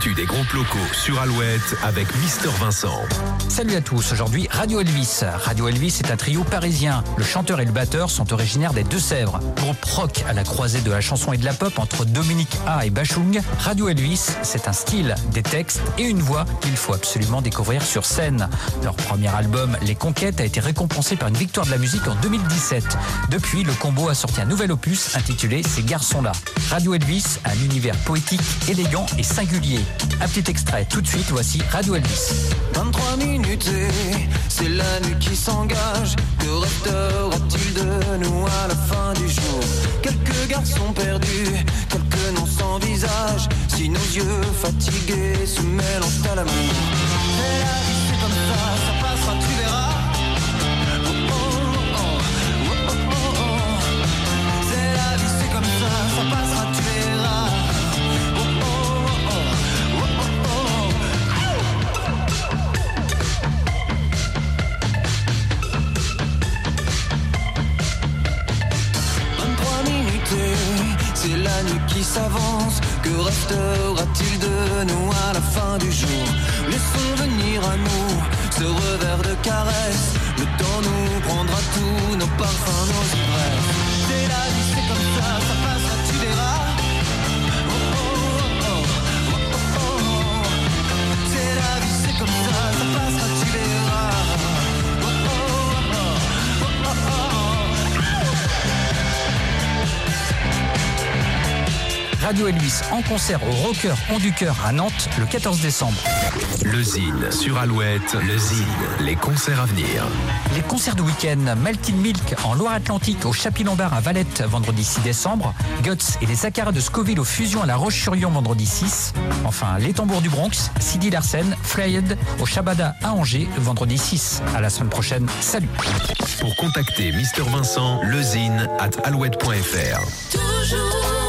Des groupes locaux sur Alouette avec Mister Vincent. Salut à tous, aujourd'hui Radio Elvis. Radio Elvis est un trio parisien. Le chanteur et le batteur sont originaires des Deux-Sèvres. Groupe rock à la croisée de la chanson et de la pop entre Dominique A et Bachung, Radio Elvis, c'est un style, des textes et une voix qu'il faut absolument découvrir sur scène. Leur premier album, Les Conquêtes, a été récompensé par une victoire de la musique en 2017. Depuis, le combo a sorti un nouvel opus intitulé Ces garçons-là. Radio Elvis, un univers poétique, élégant et singulier. Un petit extrait tout de suite, voici Radio Elvis. 23 minutes et c'est la nuit qui s'engage. Que restera-t-il de nous à la fin du jour? Quelques garçons perdus, quelques noms sans visage. Si nos yeux fatigués se mélangent à l'amour. Mais c'est la nuit qui s'avance. Que restera-t-il de nous à la fin du jour? Venir à nous Radio Elvis en concert au Rocker On du Cœur à Nantes le 14 décembre. Le Zine sur Alouette, le Zine, les concerts à venir. Les concerts de week-end, Maltin Milk en Loire-Atlantique au Chapi-Lombard à Valette vendredi 6 décembre, Guts et les Acaras de Scoville aux Fusions à La Roche-sur-Yon vendredi 6, enfin les Tambours du Bronx, Sidi Larsen, Flayed au Shabada à Angers vendredi 6. À la semaine prochaine, salut Pour contacter Mister Vincent, lezine at alouette.fr. Toujours